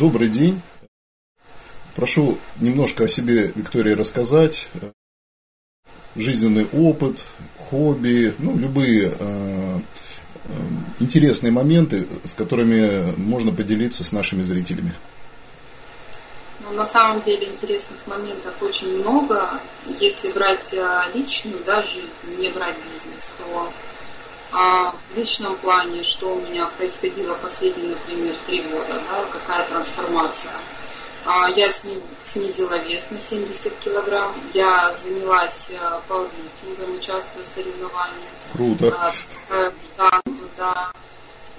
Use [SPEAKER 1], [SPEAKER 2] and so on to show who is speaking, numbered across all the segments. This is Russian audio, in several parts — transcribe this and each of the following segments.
[SPEAKER 1] Добрый день. Прошу немножко о себе, Виктория, рассказать. Жизненный опыт, хобби, ну, любые э, э, интересные моменты, с которыми можно поделиться с нашими зрителями.
[SPEAKER 2] Ну, на самом деле интересных моментов очень много. Если брать э, личную да, жизнь, не брать бизнес, то а в личном плане, что у меня происходило последние, например, три года, да, какая трансформация. А, я снизила вес на 70 килограмм, я занялась э, пауэрлифтингом, участвую в соревнованиях.
[SPEAKER 1] Круто.
[SPEAKER 2] А, да, да.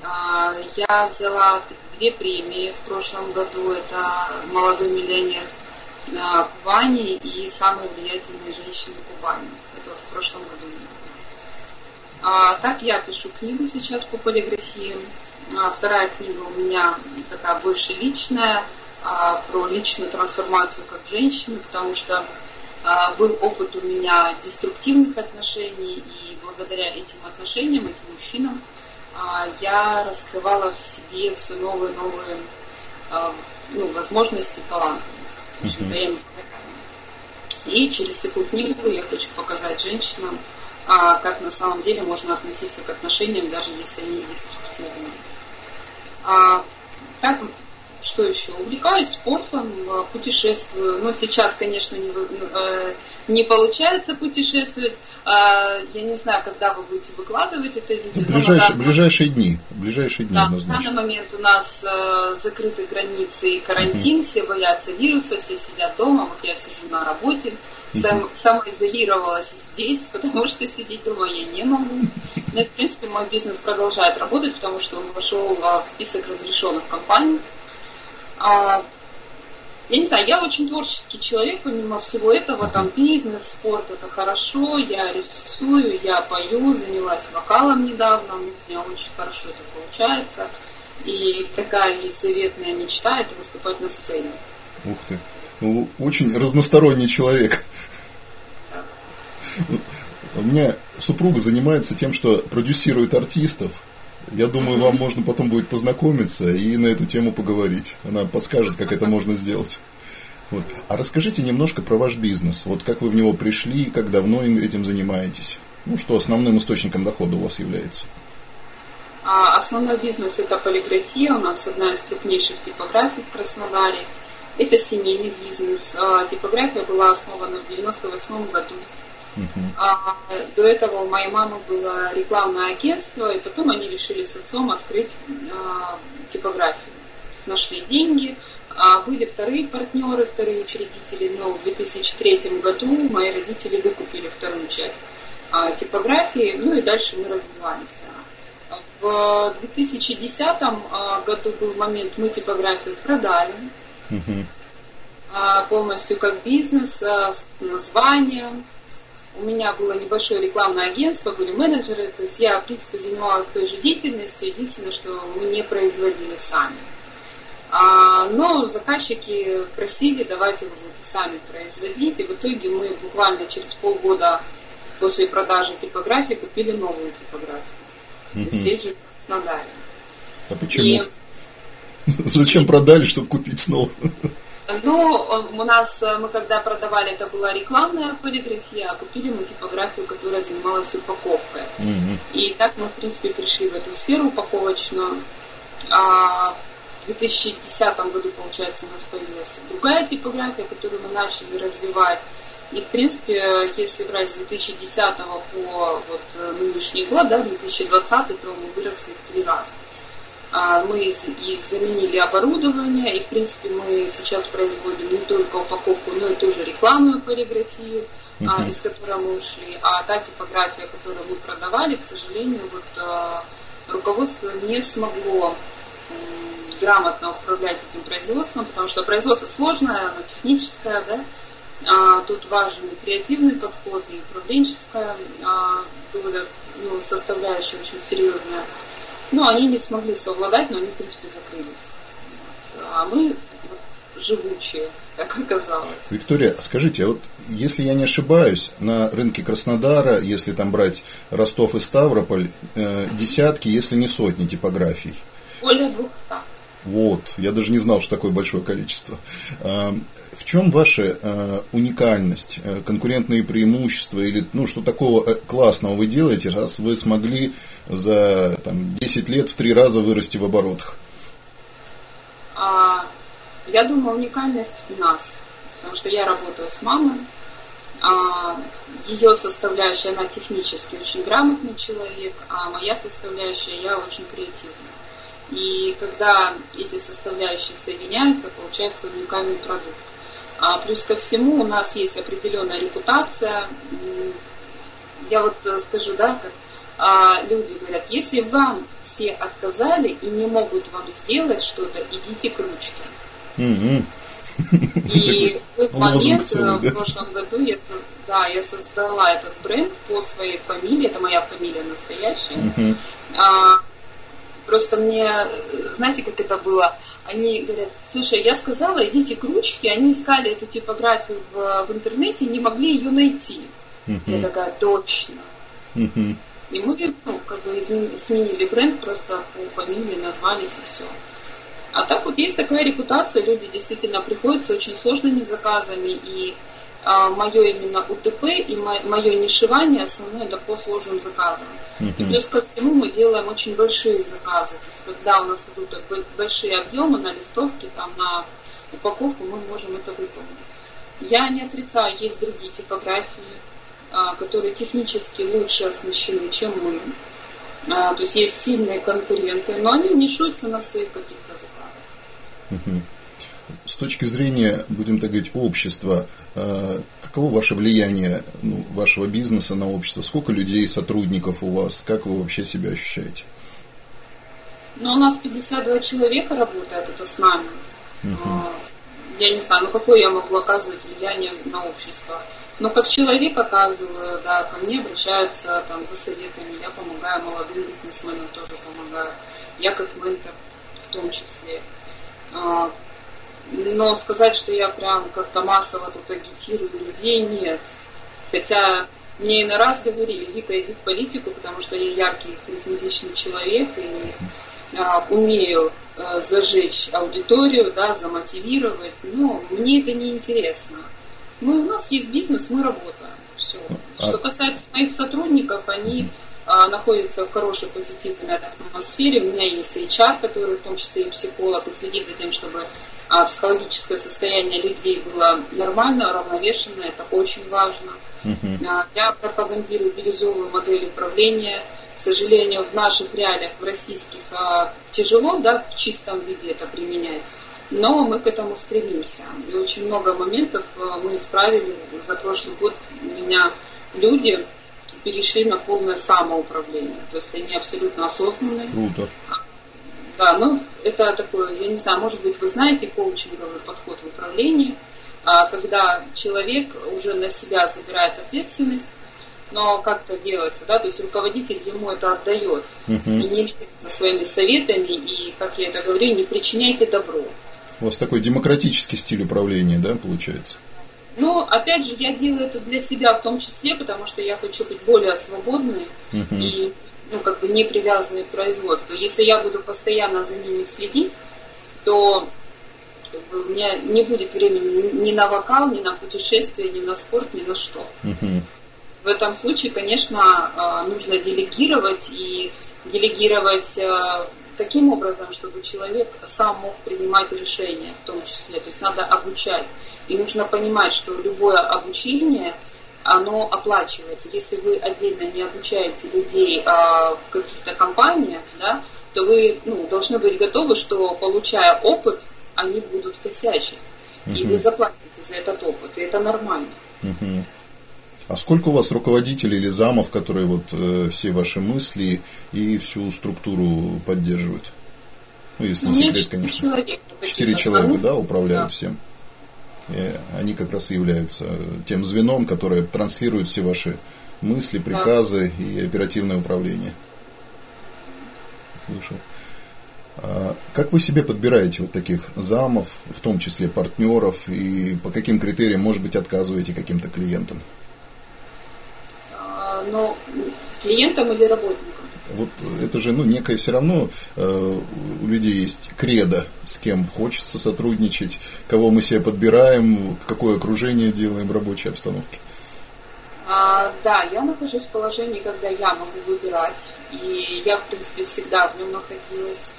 [SPEAKER 2] А, я взяла две премии в прошлом году. Это молодой миллионер Кубани и самые влиятельные женщины Кубани. Это вот в прошлом году. А, так я пишу книгу сейчас по полиграфии. А, вторая книга у меня такая больше личная, а, про личную трансформацию как женщины, потому что а, был опыт у меня деструктивных отношений, и благодаря этим отношениям, этим мужчинам, а, я раскрывала в себе все новые новые а, ну, возможности, таланты. Uh-huh. И через такую книгу я хочу показать женщинам, а как на самом деле можно относиться к отношениям, даже если они деструктивные. А, так, что еще? Увлекаюсь спортом, а, путешествую. Но сейчас, конечно, не, э, не получается путешествовать. А, я не знаю, когда вы будете выкладывать это видео.
[SPEAKER 1] Ну, ближайшие, ближайшие дни. Ближайшие дни
[SPEAKER 2] да, однозначно. В данный момент у нас э, закрыты границы и карантин, угу. все боятся вируса, все сидят дома. Вот я сижу на работе, сам, самоизолировалась здесь, потому что сидеть дома я не могу. Но, в принципе, мой бизнес продолжает работать, потому что он вошел в список разрешенных компаний. А, я не знаю, я очень творческий человек, помимо всего этого, там бизнес, спорт, это хорошо, я рисую, я пою, занялась вокалом недавно, у меня очень хорошо это получается. И такая заветная мечта – это выступать на сцене.
[SPEAKER 1] Ух ты. Ну, очень разносторонний человек. У меня супруга занимается тем, что продюсирует артистов, я думаю, вам можно потом будет познакомиться и на эту тему поговорить. Она подскажет, как это можно сделать. Вот. А расскажите немножко про ваш бизнес. Вот как вы в него пришли, как давно этим занимаетесь? Ну, что основным источником дохода у вас является?
[SPEAKER 2] А, основной бизнес – это полиграфия. У нас одна из крупнейших типографий в Краснодаре. Это семейный бизнес. А, типография была основана в 1998 году. Uh-huh. А, до этого у моей мамы было рекламное агентство, и потом они решили с отцом открыть а, типографию. Нашли деньги, а были вторые партнеры, вторые учредители, но в 2003 году мои родители выкупили вторую часть а, типографии, ну и дальше мы развивались. В 2010 а, году был момент, мы типографию продали. Uh-huh. Полностью как бизнес, с названием, у меня было небольшое рекламное агентство, были менеджеры, то есть я, в принципе, занималась той же деятельностью, единственное, что мы не производили сами. А, но заказчики просили, давайте вы будете сами производить, и в итоге мы буквально через полгода после продажи типографии купили новую типографию. Mm-hmm. Здесь же в Краснодаре.
[SPEAKER 1] А почему? И... Зачем продали, чтобы купить снова?
[SPEAKER 2] Ну, у нас, э, мы когда продавали, это была рекламная полиграфия, а купили мы типографию, которая занималась упаковкой. Mm-hmm. И так мы, в принципе, пришли в эту сферу упаковочную. А в 2010 году, получается, у нас появилась другая типография, которую мы начали развивать. И, в принципе, если брать с 2010 по вот, э, нынешний год, да, 2020, то мы выросли в три раза. Мы и заменили оборудование, и в принципе мы сейчас производим не только упаковку, но и тоже рекламную полиграфию, uh-huh. из которой мы ушли. А та типография, которую мы продавали, к сожалению, вот а, руководство не смогло грамотно управлять этим производством, потому что производство сложное, оно техническое, да, а, тут важен и креативный подход, и управленческая а, доля, ну, составляющая очень серьезная. Ну, они не смогли совладать, но они, в принципе, закрылись. А мы живучие, как оказалось.
[SPEAKER 1] Виктория, скажите, а вот если я не ошибаюсь, на рынке Краснодара, если там брать Ростов и Ставрополь, э, десятки, если не сотни типографий.
[SPEAKER 2] Более двухста.
[SPEAKER 1] Вот, я даже не знал, что такое большое количество. В чем ваша а, уникальность, э, конкурентные преимущества или ну, что такого э, классного вы делаете, раз вы смогли за там, 10 лет в три раза вырасти в оборотах?
[SPEAKER 2] А, я думаю, уникальность нас, потому что я работаю с мамой, а, ее составляющая, она технически очень грамотный человек, а моя составляющая, я очень креативная. И когда эти составляющие соединяются, получается уникальный продукт. А плюс ко всему у нас есть определенная репутация. Я вот э, скажу, да, как а, люди говорят, если вам все отказали и не могут вам сделать что-то, идите к ручке. Mm-hmm. И в тот момент, целый, да? в прошлом году, я, да, я создала этот бренд по своей фамилии, это моя фамилия настоящая. А, просто мне, знаете, как это было? Они говорят, слушай, я сказала, идите к ручке, они искали эту типографию в, в интернете и не могли ее найти. Uh-huh. Я такая, точно. Uh-huh. И мы, ну, как бы изменили, сменили бренд, просто по фамилии назвались и все. А так вот есть такая репутация, люди действительно приходят с очень сложными заказами, и а, мое именно УТП и мое нишевание основное это по сложным заказам. Uh-huh. И плюс ко всему мы делаем очень большие заказы. То есть когда у нас идут большие объемы на листовке, там на упаковку, мы можем это выполнить. Я не отрицаю, есть другие типографии, а, которые технически лучше оснащены, чем мы. А, то есть есть сильные конкуренты, но они нишуются на своих каких-то заказах.
[SPEAKER 1] С точки зрения, будем так говорить, общества, а, каково ваше влияние ну, вашего бизнеса на общество? Сколько людей, сотрудников у вас? Как вы вообще себя ощущаете?
[SPEAKER 2] Ну, у нас 52 человека работает, это с нами. Uh-huh. Я не знаю, ну какое я могу оказывать влияние на общество? Но как человек оказываю, да, ко мне обращаются там за советами, я помогаю молодым бизнесменам, тоже помогаю. Я как ментор в том числе. Но сказать, что я прям как-то массово тут агитирую людей, нет. Хотя мне и на раз говорили, Вика, иди в политику, потому что я яркий, харизматичный человек и а, умею а, зажечь аудиторию, да, замотивировать. Но мне это не интересно. Мы, у нас есть бизнес, мы работаем. Все. А... Что касается моих сотрудников, они а, находятся в хорошей позитивной атмосфере. У меня есть HR, который в том числе и психолог, и следит за тем, чтобы а, психологическое состояние людей было нормально, равновешенное. Это очень важно. Uh-huh. Я пропагандирую бирюзовую модель управления. К сожалению, в наших реалиях, в российских, тяжело да, в чистом виде это применять но мы к этому стремимся. И очень много моментов мы исправили. За прошлый год у меня люди перешли на полное самоуправление. То есть они абсолютно осознанные.
[SPEAKER 1] Круто.
[SPEAKER 2] Да, ну это такое, я не знаю, может быть, вы знаете коучинговый подход в управлении, а, когда человек уже на себя забирает ответственность, но как это делается, да, то есть руководитель ему это отдает uh-huh. и не лезет со своими советами, и, как я это говорю, не причиняйте добро.
[SPEAKER 1] У вас такой демократический стиль управления, да, получается?
[SPEAKER 2] Ну, опять же, я делаю это для себя в том числе, потому что я хочу быть более свободной uh-huh. и ну, как бы не привязанной к производству. Если я буду постоянно за ними следить, то как бы, у меня не будет времени ни на вокал, ни на путешествие, ни на спорт, ни на что. Uh-huh. В этом случае, конечно, а, нужно делегировать и делегировать а, таким образом, чтобы человек сам мог принимать решения в том числе. То есть надо обучать. И нужно понимать, что любое обучение, оно оплачивается. Если вы отдельно не обучаете людей а, в каких-то компаниях, да, то вы ну, должны быть готовы, что получая опыт, они будут косячить. Uh-huh. И вы заплатите за этот опыт. И это нормально.
[SPEAKER 1] Uh-huh. А сколько у вас руководителей или замов, которые вот э, все ваши мысли и всю структуру поддерживают? Ну, если не секрет, конечно. Четыре человека, да, управляют да. всем. И они как раз и являются тем звеном, которое транслирует все ваши мысли, приказы да. и оперативное управление. Слушай. А как вы себе подбираете вот таких замов, в том числе партнеров, и по каким критериям, может быть, отказываете каким-то клиентам?
[SPEAKER 2] Но клиентам или работникам?
[SPEAKER 1] вот это же, ну, некое все равно э, у людей есть кредо, с кем хочется сотрудничать, кого мы себе подбираем, какое окружение делаем в рабочей обстановке.
[SPEAKER 2] А, да, я нахожусь в положении, когда я могу выбирать, и я, в принципе, всегда в нем находилась.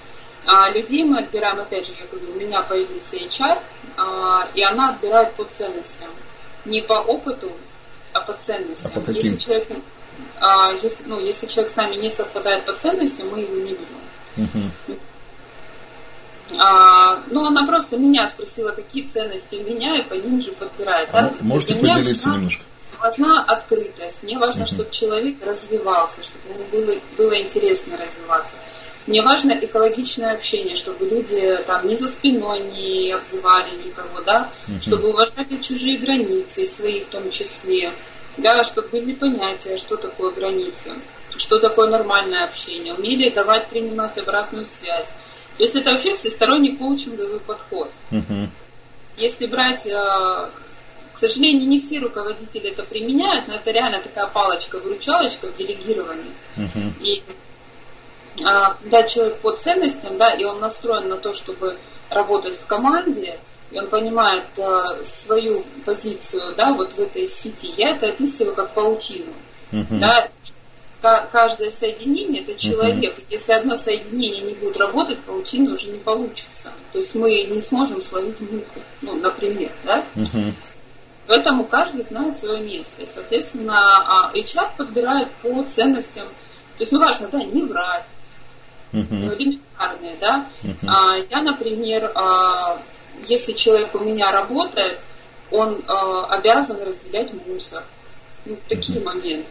[SPEAKER 2] А людей мы отбираем, опять же, я говорю, у меня появился HR, а, и она отбирает по ценностям. Не по опыту, а по ценностям.
[SPEAKER 1] А по каким?
[SPEAKER 2] Если человек, а, если, ну, если человек с нами не совпадает по ценностям, мы его не берем.
[SPEAKER 1] Угу.
[SPEAKER 2] А, ну, она просто меня спросила, какие ценности у меня, и по ним же подбирает.
[SPEAKER 1] А да? Можете поделиться меня, немножко?
[SPEAKER 2] важна открытость, мне важно, чтобы человек развивался, чтобы ему было, было интересно развиваться. Мне важно экологичное общение, чтобы люди там ни за спиной не обзывали никого, да, угу. чтобы уважали чужие границы, свои в том числе, да, чтобы были понятия, что такое границы, что такое нормальное общение, умели давать, принимать обратную связь. То есть это вообще всесторонний коучинговый подход.
[SPEAKER 1] Угу.
[SPEAKER 2] Если брать э, к сожалению, не все руководители это применяют, но это реально такая палочка-выручалочка в делегировании.
[SPEAKER 1] Uh-huh.
[SPEAKER 2] И когда человек по ценностям, да, и он настроен на то, чтобы работать в команде, и он понимает а, свою позицию, да, вот в этой сети, я это описываю как паутину.
[SPEAKER 1] Uh-huh.
[SPEAKER 2] Да, каждое соединение это человек. Uh-huh. Если одно соединение не будет работать, паутина уже не получится. То есть мы не сможем словить муху, ну, например, да?
[SPEAKER 1] Uh-huh.
[SPEAKER 2] Поэтому каждый знает свое место. И, соответственно, а, HR подбирает по ценностям. То есть, ну, важно, да, не врать.
[SPEAKER 1] Uh-huh.
[SPEAKER 2] Элементарные, да.
[SPEAKER 1] Uh-huh.
[SPEAKER 2] А, я, например, а, если человек у меня работает, он а, обязан разделять мусор. Ну, такие uh-huh. моменты.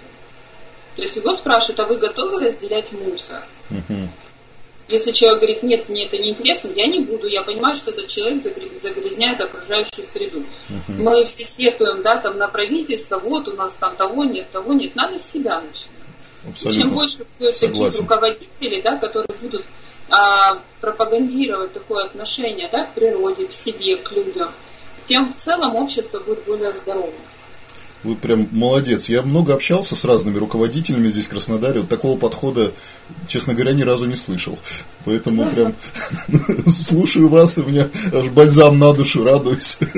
[SPEAKER 2] То есть его спрашивают, а вы готовы разделять мусор?
[SPEAKER 1] Uh-huh.
[SPEAKER 2] Если человек говорит, нет, мне это не интересно, я не буду. Я понимаю, что этот человек загрязняет окружающую среду.
[SPEAKER 1] Uh-huh.
[SPEAKER 2] Мы все сетуем, да, там на правительство, вот у нас там того нет, того нет. Надо с себя начинать.
[SPEAKER 1] Абсолютно.
[SPEAKER 2] Чем больше будет таких руководителей, да, которые будут а, пропагандировать такое отношение да, к природе, к себе, к людям, тем в целом общество будет более здоровым.
[SPEAKER 1] Вы прям молодец. Я много общался с разными руководителями здесь, в Краснодаре. Вот такого подхода, честно говоря, ни разу не слышал. Поэтому прям слушаю вас, и у меня аж бальзам на душу, радуюсь.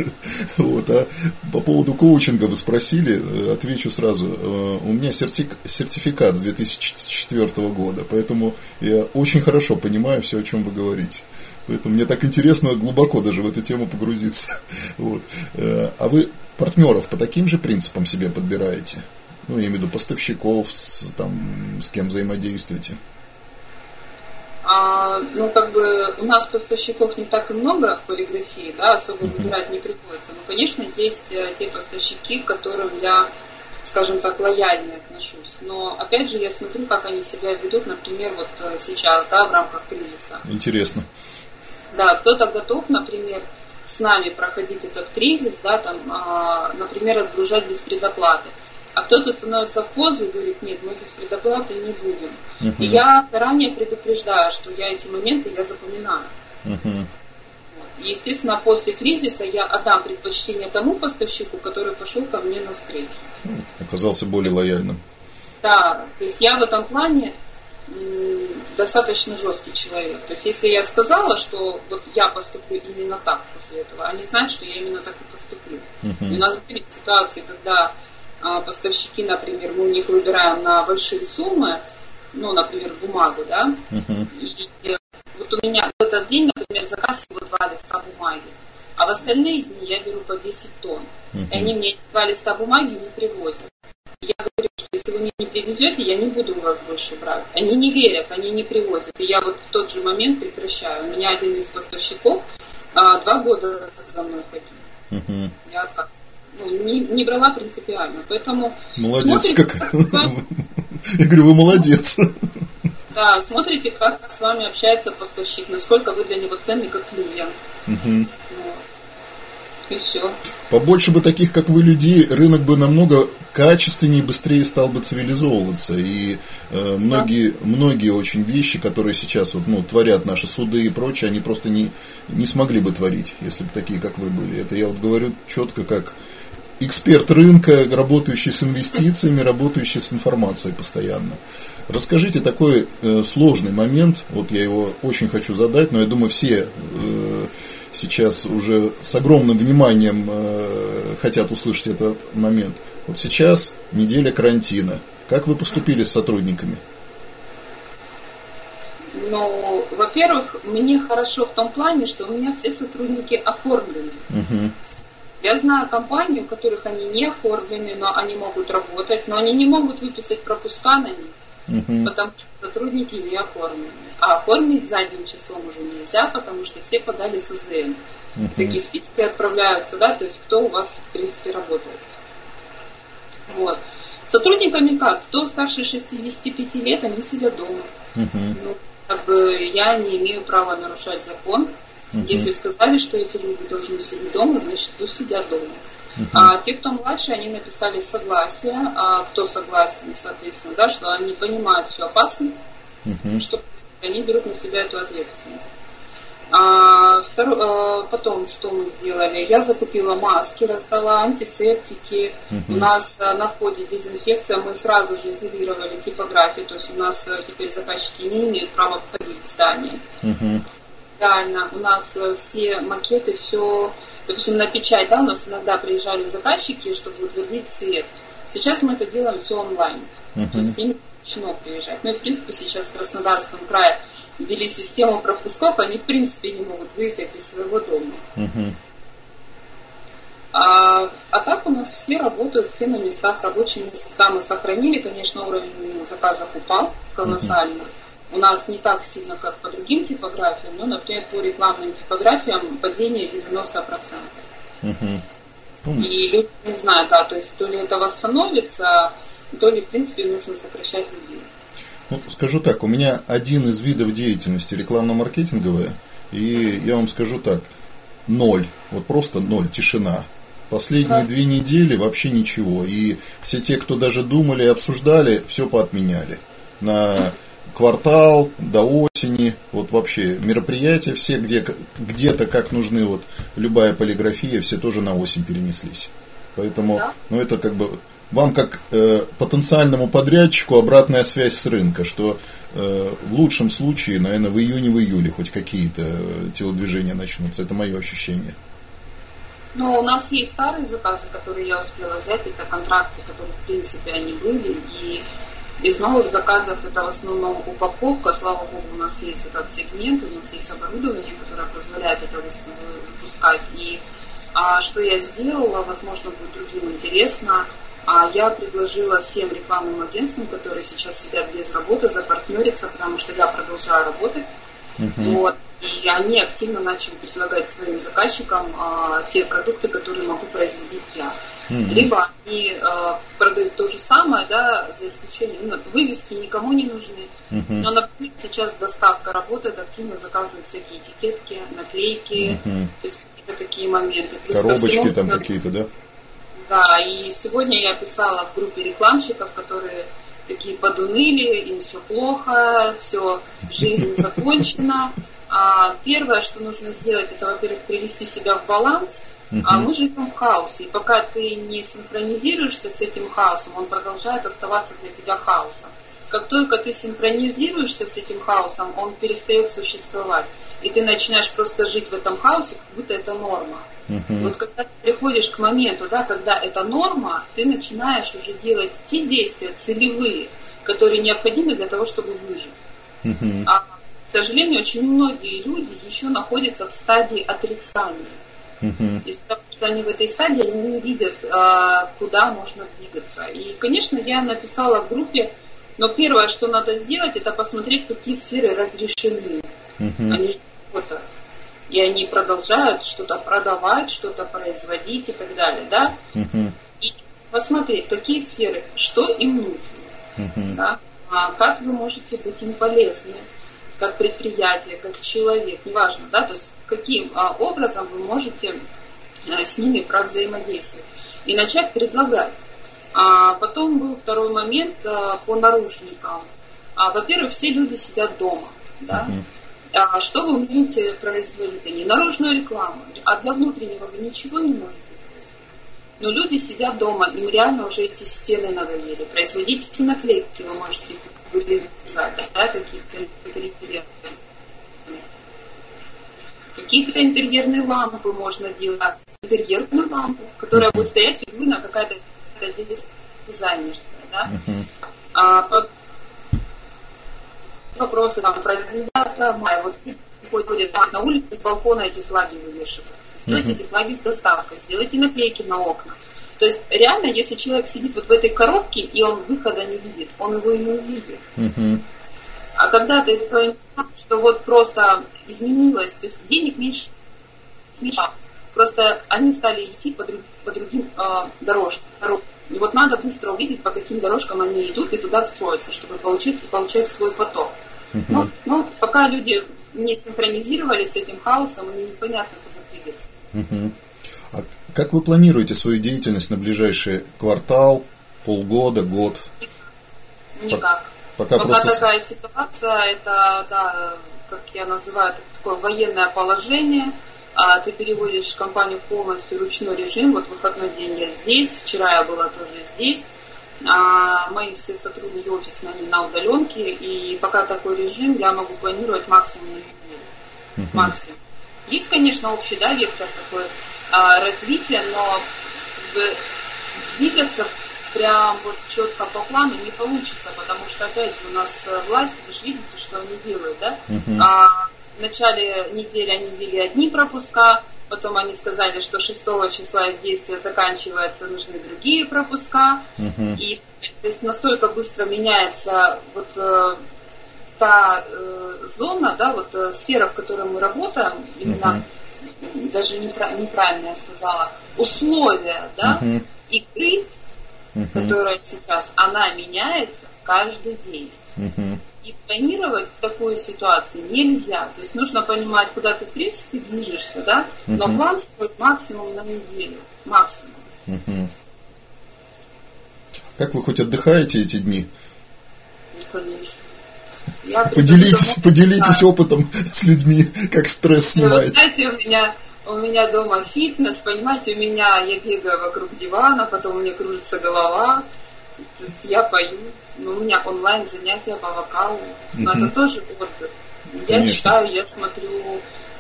[SPEAKER 1] Вот. А по поводу коучинга вы спросили, отвечу сразу. Э, у меня сертификат с 2004 года, поэтому я очень хорошо понимаю все, о чем вы говорите. Поэтому мне так интересно глубоко даже в эту тему погрузиться. Вот. Э, а вы партнеров по таким же принципам себе подбираете? Ну, я имею в виду поставщиков, с, там, с кем взаимодействуете?
[SPEAKER 2] А, ну, как бы у нас поставщиков не так и много в полиграфии, да, особо uh-huh. выбирать не приходится. Но, конечно, есть э, те поставщики, к которым я, скажем так, лояльнее отношусь. Но, опять же, я смотрю, как они себя ведут, например, вот э, сейчас, да, в рамках кризиса.
[SPEAKER 1] Интересно.
[SPEAKER 2] Да, кто-то готов, например, с нами проходить этот кризис, да, там, а, например, отгружать без предоплаты. А кто-то становится в позу и говорит, нет, мы без предоплаты не будем.
[SPEAKER 1] Uh-huh.
[SPEAKER 2] И я заранее предупреждаю, что я эти моменты я запоминаю. И, естественно, после кризиса я отдам предпочтение тому поставщику, который пошел ко мне навстречу.
[SPEAKER 1] Оказался более лояльным.
[SPEAKER 2] Да, то есть я в этом плане достаточно жесткий человек. То есть, если я сказала, что вот я поступлю именно так после этого, они знают, что я именно так и поступлю.
[SPEAKER 1] Uh-huh.
[SPEAKER 2] И у нас были ситуации, когда а, поставщики, например, мы у них выбираем на большие суммы, ну, например, бумагу, да,
[SPEAKER 1] uh-huh.
[SPEAKER 2] и, и вот у меня в этот день, например, заказ всего два листа бумаги, а в остальные дни я беру по 10 тонн.
[SPEAKER 1] Uh-huh.
[SPEAKER 2] И они мне два листа бумаги не привозят. Я говорю, что если вы мне не привезете, я не буду у вас больше брать. Они не верят, они не привозят. И я вот в тот же момент прекращаю. У меня один из поставщиков а, два года за мной ходил.
[SPEAKER 1] Угу.
[SPEAKER 2] Я как, ну, не, не брала принципиально. Поэтому
[SPEAKER 1] молодец, смотрите, как... Я говорю, вы молодец.
[SPEAKER 2] Да, смотрите, как с вами общается поставщик, насколько вы для него ценный как клиент.
[SPEAKER 1] Угу.
[SPEAKER 2] Вот. И все.
[SPEAKER 1] Побольше бы таких, как вы, людей, рынок бы намного качественнее и быстрее стал бы цивилизовываться. И э, многие, да. многие очень вещи, которые сейчас вот, ну, творят наши суды и прочее, они просто не, не смогли бы творить, если бы такие, как вы были. Это я вот говорю четко, как эксперт рынка, работающий с инвестициями, работающий с информацией постоянно. Расскажите такой э, сложный момент, вот я его очень хочу задать, но я думаю, все э, сейчас уже с огромным вниманием э, хотят услышать этот момент. Вот сейчас неделя карантина. Как вы поступили с сотрудниками?
[SPEAKER 2] Ну, во-первых, мне хорошо в том плане, что у меня все сотрудники оформлены. Угу. Я знаю компании, у которых они не оформлены, но они могут работать, но они не могут выписать пропуска на них, угу. потому что сотрудники не оформлены. А оформить задним числом уже нельзя, потому что все подали СЗН. Угу. Такие списки отправляются, да, то есть кто у вас, в принципе, работает. Вот. Сотрудниками как? Кто старше 65 лет, они сидят дома. Угу. Ну, как бы я не имею права нарушать закон. Угу. Если сказали, что эти люди должны сидеть дома, значит, пусть сидят дома. Uh-huh. А те, кто младше, они написали согласие, а кто согласен, соответственно, да, что они понимают всю опасность, uh-huh. что они берут на себя эту ответственность. А, второ, а, потом, что мы сделали? Я закупила маски, раздала антисептики. Угу. У нас а, на входе дезинфекция. Мы сразу же изолировали типографию. То есть у нас а, теперь заказчики не имеют права входить в здание. Угу. Реально, у нас а, все макеты, все... Допустим, на печать, да, у нас иногда приезжали заказчики, чтобы утвердить цвет. Сейчас мы это делаем все онлайн. Угу. То есть им запрещено приезжать. Ну и, в принципе, сейчас в Краснодарском крае ввели систему пропусков, они в принципе не могут выехать из своего дома. Угу. А, а так у нас все работают, все на местах, рабочие места мы сохранили. Конечно, уровень заказов упал колоссально. Угу. У нас не так сильно, как по другим типографиям, но, например, по рекламным типографиям падение 90%. Угу. И люди не знают, да, то есть то ли это восстановится, то ли, в принципе, нужно сокращать людей.
[SPEAKER 1] Ну, скажу так, у меня один из видов деятельности рекламно-маркетинговая, и я вам скажу так, ноль, вот просто ноль, тишина. Последние две недели вообще ничего. И все те, кто даже думали и обсуждали, все поотменяли. На квартал, до осени, вот вообще мероприятия все, где, где-то как нужны, вот любая полиграфия, все тоже на осень перенеслись. Поэтому, ну это как бы вам как э, потенциальному подрядчику обратная связь с рынка, что э, в лучшем случае, наверное, в июне, в июле хоть какие-то э, телодвижения начнутся. Это мое ощущение.
[SPEAKER 2] Ну, у нас есть старые заказы, которые я успела взять. Это контракты, которые, в принципе, они были. И из новых заказов это в основном упаковка. Слава богу, у нас есть этот сегмент, у нас есть оборудование, которое позволяет это выпускать. И а, что я сделала, возможно, будет другим интересно – а я предложила всем рекламным агентствам, которые сейчас сидят без работы, запартнериться, потому что я продолжаю работать. Uh-huh. Вот. И они активно начали предлагать своим заказчикам а, те продукты, которые могу производить я. Uh-huh. Либо они а, продают то же самое, да, за исключением, ну, вывески никому не нужны. Uh-huh. Но, например, сейчас доставка работает, активно заказывают всякие этикетки, наклейки, uh-huh. то есть какие-то такие моменты.
[SPEAKER 1] Плюс Коробочки там какие-то, да?
[SPEAKER 2] Да, и сегодня я писала в группе рекламщиков, которые такие подуныли, им все плохо, все, жизнь закончена. А первое, что нужно сделать, это, во-первых, привести себя в баланс, а мы живем в хаосе. И пока ты не синхронизируешься с этим хаосом, он продолжает оставаться для тебя хаосом. Как только ты синхронизируешься с этим хаосом, он перестает существовать. И ты начинаешь просто жить в этом хаосе, как будто это норма. Uh-huh. Вот когда ты приходишь к моменту, да, когда это норма, ты начинаешь уже делать те действия целевые, которые необходимы для того, чтобы выжить. Uh-huh. А, сожалению, очень многие люди еще находятся в стадии отрицания. Uh-huh. Из-за того, что они в этой стадии, они не видят, а, куда можно двигаться. И, конечно, я написала в группе, но первое, что надо сделать, это посмотреть, какие сферы разрешены. Uh-huh. Они что-то и они продолжают что-то продавать, что-то производить и так далее, да? Uh-huh. И посмотреть, какие сферы, что им нужно, uh-huh. да? А как вы можете быть им полезны, как предприятие, как человек, неважно, да, то есть каким а, образом вы можете а, с ними провзаимодействовать и начать предлагать. А потом был второй момент а, по наружникам. А, во-первых, все люди сидят дома, да, а что вы умеете производить? Не наружную рекламу, а для внутреннего вы ничего не можете Но люди сидят дома, им реально уже эти стены надоели. Производите наклейки, вы можете их да, какие-то интерьерные. Какие-то интерьерные лампы можно делать. Интерьерную лампу, которая будет стоять фигурно, какая-то дизайнерская, да. Uh-huh. А, вопросы там про 9 мая. Вот приходят на улице, с балкона эти флаги вывешивают. Сделайте uh-huh. эти флаги с доставкой, сделайте наклейки на окна. То есть реально, если человек сидит вот в этой коробке, и он выхода не видит, он его и не увидит. Uh-huh. А когда ты понимаешь, что вот просто изменилось, то есть денег меньше, меньше просто они стали идти по, друг, по другим э, дорожкам. И вот надо быстро увидеть, по каким дорожкам они идут, и туда строиться, чтобы получить, получать свой поток. Uh-huh. Ну, ну, пока люди не синхронизировались с этим хаосом, и непонятно, куда двигаться.
[SPEAKER 1] Uh-huh. Как вы планируете свою деятельность на ближайший квартал, полгода, год?
[SPEAKER 2] Никак. Пока, пока просто... такая ситуация, это, да, как я называю, это такое военное положение – а ты переводишь компанию в полностью ручной режим. Вот выходной день я здесь, вчера я была тоже здесь. А мои все сотрудники офисные они на удаленке, и пока такой режим, я могу планировать максимум на неделю. Uh-huh. Максимум. Есть, конечно, общий да, вектор такой развития, но двигаться прям вот четко по плану не получится, потому что, опять же, у нас власть, вы же видите, что они делают, да? Uh-huh. А, в начале недели они ввели одни пропуска, потом они сказали, что 6 числа их действие заканчивается, нужны другие пропуска. Uh-huh. И то есть настолько быстро меняется вот э, та э, зона, да, вот э, сфера, в которой мы работаем, именно uh-huh. Даже непра- неправильно я сказала, условия, да, uh-huh. игры, uh-huh. которая сейчас, она меняется каждый день. Uh-huh. И планировать в такой ситуации нельзя. То есть нужно понимать, куда ты в принципе движешься, да, но план строить максимум на неделю. Максимум. uh
[SPEAKER 1] Как вы хоть отдыхаете эти дни?
[SPEAKER 2] Конечно.
[SPEAKER 1] Я поделитесь, поделитесь да. опытом с людьми, как стресс ну, снимаете.
[SPEAKER 2] знаете, у меня, у меня дома фитнес, понимаете, у меня я бегаю вокруг дивана, потом у меня кружится голова, то есть я пою. Ну, у меня онлайн занятия по вокалу. Но это тоже отдых. Я Конечно. читаю, я смотрю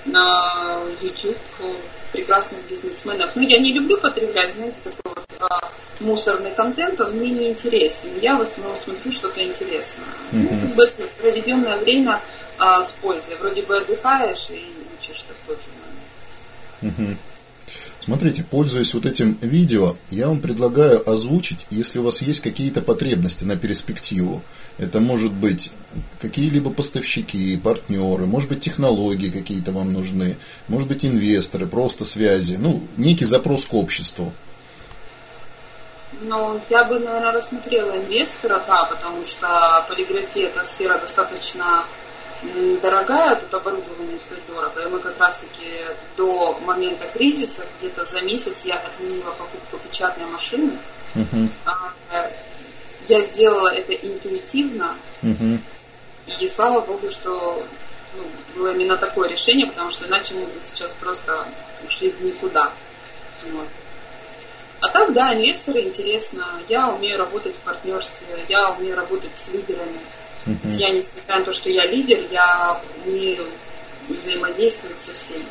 [SPEAKER 2] на YouTube прекрасных бизнесменов. Ну, я не люблю потреблять, знаете, такой вот а, мусорный контент, он мне не интересен. Я в основном смотрю что-то интересное. Uh-huh. Ну, как бы проведенное время а, с пользой. Вроде бы отдыхаешь и учишься в тот же момент.
[SPEAKER 1] Uh-huh. Смотрите, пользуясь вот этим видео, я вам предлагаю озвучить, если у вас есть какие-то потребности на перспективу. Это может быть какие-либо поставщики, партнеры, может быть технологии какие-то вам нужны, может быть инвесторы, просто связи, ну, некий запрос к обществу.
[SPEAKER 2] Ну, я бы, наверное, рассмотрела инвестора, да, потому что полиграфия – это сфера достаточно дорогая, тут оборудование стоит дорого. И мы как раз-таки до момента кризиса, где-то за месяц я отменила покупку печатной машины. Uh-huh. Я сделала это интуитивно. Uh-huh. И слава богу, что ну, было именно такое решение, потому что иначе мы бы сейчас просто ушли в никуда. Вот. А так, да, инвесторы интересно. Я умею работать в партнерстве, я умею работать с лидерами. Uh-huh. Я, несмотря на то, что я лидер, я умею взаимодействовать со всеми.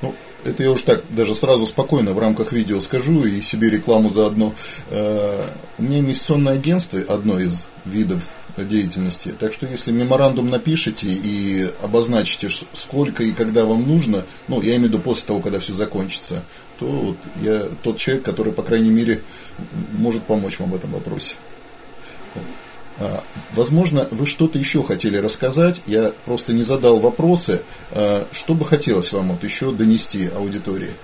[SPEAKER 1] Ну, это я уж так даже сразу спокойно в рамках видео скажу и себе рекламу заодно. Э, у меня инвестиционное агентство, одно из видов деятельности. Так что если меморандум напишите и обозначите, сколько и когда вам нужно, ну, я имею в виду после того, когда все закончится, то вот я тот человек, который, по крайней мере, может помочь вам в этом вопросе. А, возможно, вы что-то еще хотели рассказать, я просто не задал вопросы. А, что бы хотелось вам вот еще донести аудитории?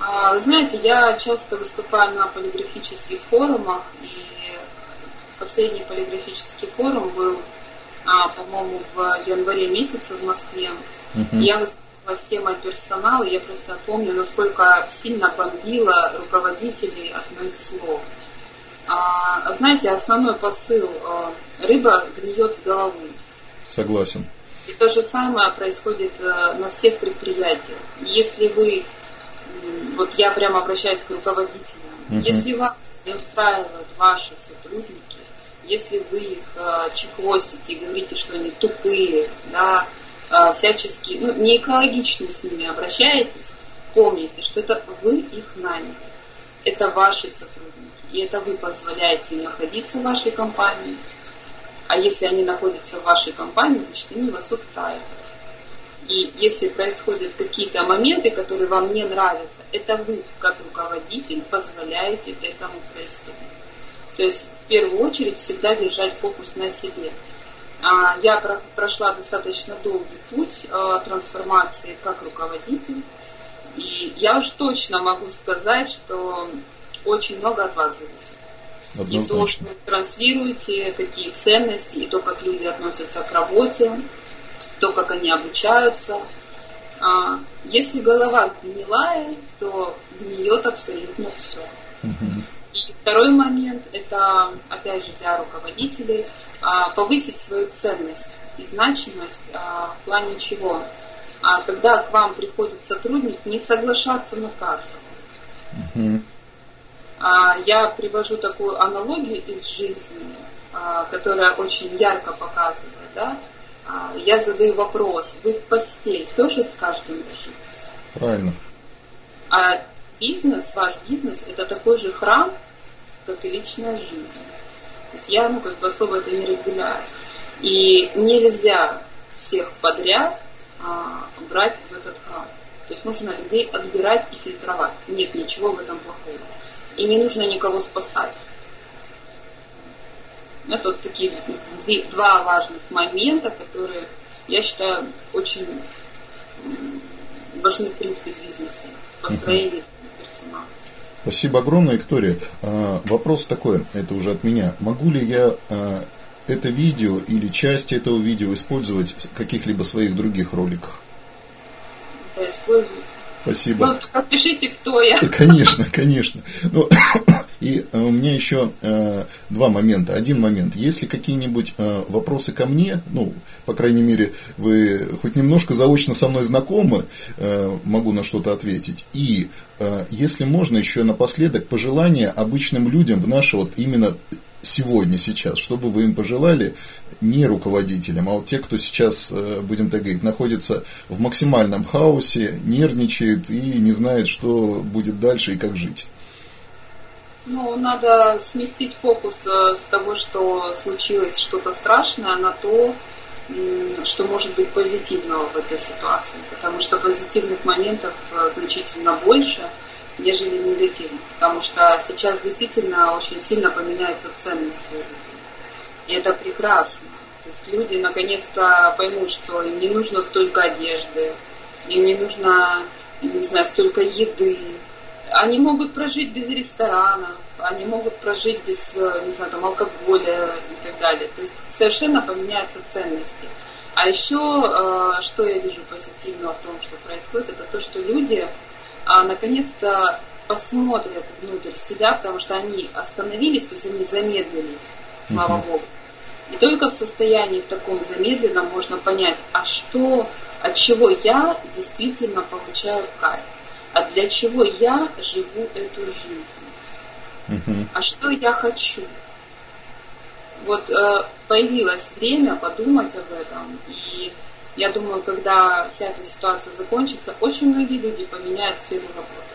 [SPEAKER 2] А, знаете, я часто выступаю на полиграфических форумах, и последний полиграфический форум был, по-моему, в январе месяце в Москве. Uh-huh. Я выступала с темой персонала, и я просто помню, насколько сильно бомбила руководителей от моих слов. А, знаете, основной посыл а, рыба гниет с головы.
[SPEAKER 1] Согласен.
[SPEAKER 2] И то же самое происходит а, на всех предприятиях. Если вы вот я прямо обращаюсь к руководителям. Uh-huh. Если вас не устраивают ваши сотрудники, если вы их э, чехвостите и говорите, что они тупые, да, э, всячески, ну, не экологично с ними обращаетесь, помните, что это вы их наняли, это ваши сотрудники, и это вы позволяете им находиться в вашей компании, а если они находятся в вашей компании, значит, они вас устраивают. И если происходят какие-то моменты, которые вам не нравятся, это вы, как руководитель, позволяете этому происходить. То есть в первую очередь всегда держать фокус на себе. А, я прошла достаточно долгий путь а, трансформации как руководитель. И я уж точно могу сказать, что очень много от вас зависит. Однозначно. И то, что вы транслируете, какие ценности, и то, как люди относятся к работе, то, как они обучаются. А, если голова гнилая, то гниет абсолютно все. И второй момент – это, опять же, для руководителей а, повысить свою ценность и значимость а, в плане чего? Когда к вам приходит сотрудник, не соглашаться на каждого. Я привожу такую аналогию из жизни, которая очень ярко показывает, да, а, я задаю вопрос, вы в постель тоже с каждым ложитесь?
[SPEAKER 1] Правильно.
[SPEAKER 2] А бизнес, ваш бизнес, это такой же храм, как и личная жизнь. То есть я, ну, как бы особо это не разделяю. И нельзя всех подряд а, брать в этот храм. То есть нужно людей отбирать и фильтровать. Нет ничего в этом плохого. И не нужно никого спасать. Это вот такие два важных момента, которые, я считаю, очень важны, в принципе, в бизнесе, в построении персонала.
[SPEAKER 1] Спасибо огромное, Виктория. А, вопрос такой, это уже от меня. Могу ли я а, это видео или части этого видео использовать в каких-либо своих других роликах?
[SPEAKER 2] Да, использовать.
[SPEAKER 1] Спасибо.
[SPEAKER 2] Ну, напишите, кто я.
[SPEAKER 1] Конечно, конечно. Ну, и э, у меня еще э, два момента. Один момент. Если какие-нибудь э, вопросы ко мне, ну, по крайней мере, вы хоть немножко заочно со мной знакомы, э, могу на что-то ответить. И э, если можно, еще напоследок пожелания обычным людям в наше вот именно сегодня, сейчас, что бы вы им пожелали, не руководителям, а вот те, кто сейчас, э, будем так говорить, находится в максимальном хаосе, нервничает и не знает, что будет дальше и как жить?
[SPEAKER 2] Ну, надо сместить фокус э, с того, что случилось что-то страшное, на то, что может быть позитивного в этой ситуации. Потому что позитивных моментов э, значительно больше, нежели негативных. Потому что сейчас действительно очень сильно поменяются ценности И это прекрасно. То есть люди наконец-то поймут, что им не нужно столько одежды, им не нужно, не знаю, столько еды, они могут прожить без ресторанов, они могут прожить без, не знаю, там, алкоголя и так далее. То есть совершенно поменяются ценности. А еще, э, что я вижу позитивного в том, что происходит, это то, что люди а, наконец-то посмотрят внутрь себя, потому что они остановились, то есть они замедлились, слава uh-huh. Богу. И только в состоянии в таком замедленном можно понять, а что, от чего я действительно получаю кайф а для чего я живу эту жизнь, угу. а что я хочу. Вот э, появилось время подумать об этом, и я думаю, когда вся эта ситуация закончится, очень многие люди поменяют сферу работы.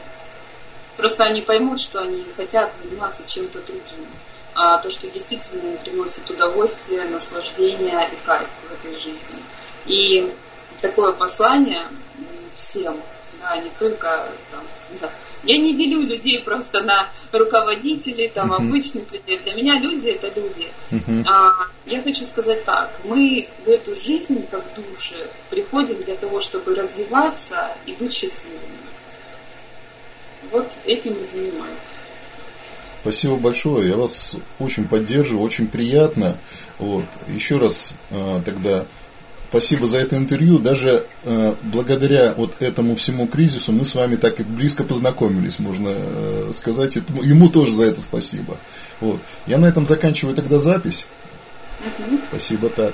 [SPEAKER 2] Просто они поймут, что они хотят заниматься чем-то другим. А то, что действительно им приносит удовольствие, наслаждение и кайф в этой жизни. И такое послание всем – а не только там, не знаю. Я не делю людей просто на руководителей, там, uh-huh. обычных людей. Для меня люди это люди. Uh-huh. А, я хочу сказать так, мы в эту жизнь, как души, приходим для того, чтобы развиваться и быть счастливыми. Вот этим и занимаюсь.
[SPEAKER 1] Спасибо большое, я вас очень поддерживаю, очень приятно. Вот. Еще раз э, тогда Спасибо за это интервью. Даже э, благодаря вот этому всему кризису мы с вами так и близко познакомились, можно э, сказать. Ему тоже за это спасибо. Вот. Я на этом заканчиваю тогда запись. Угу. Спасибо так.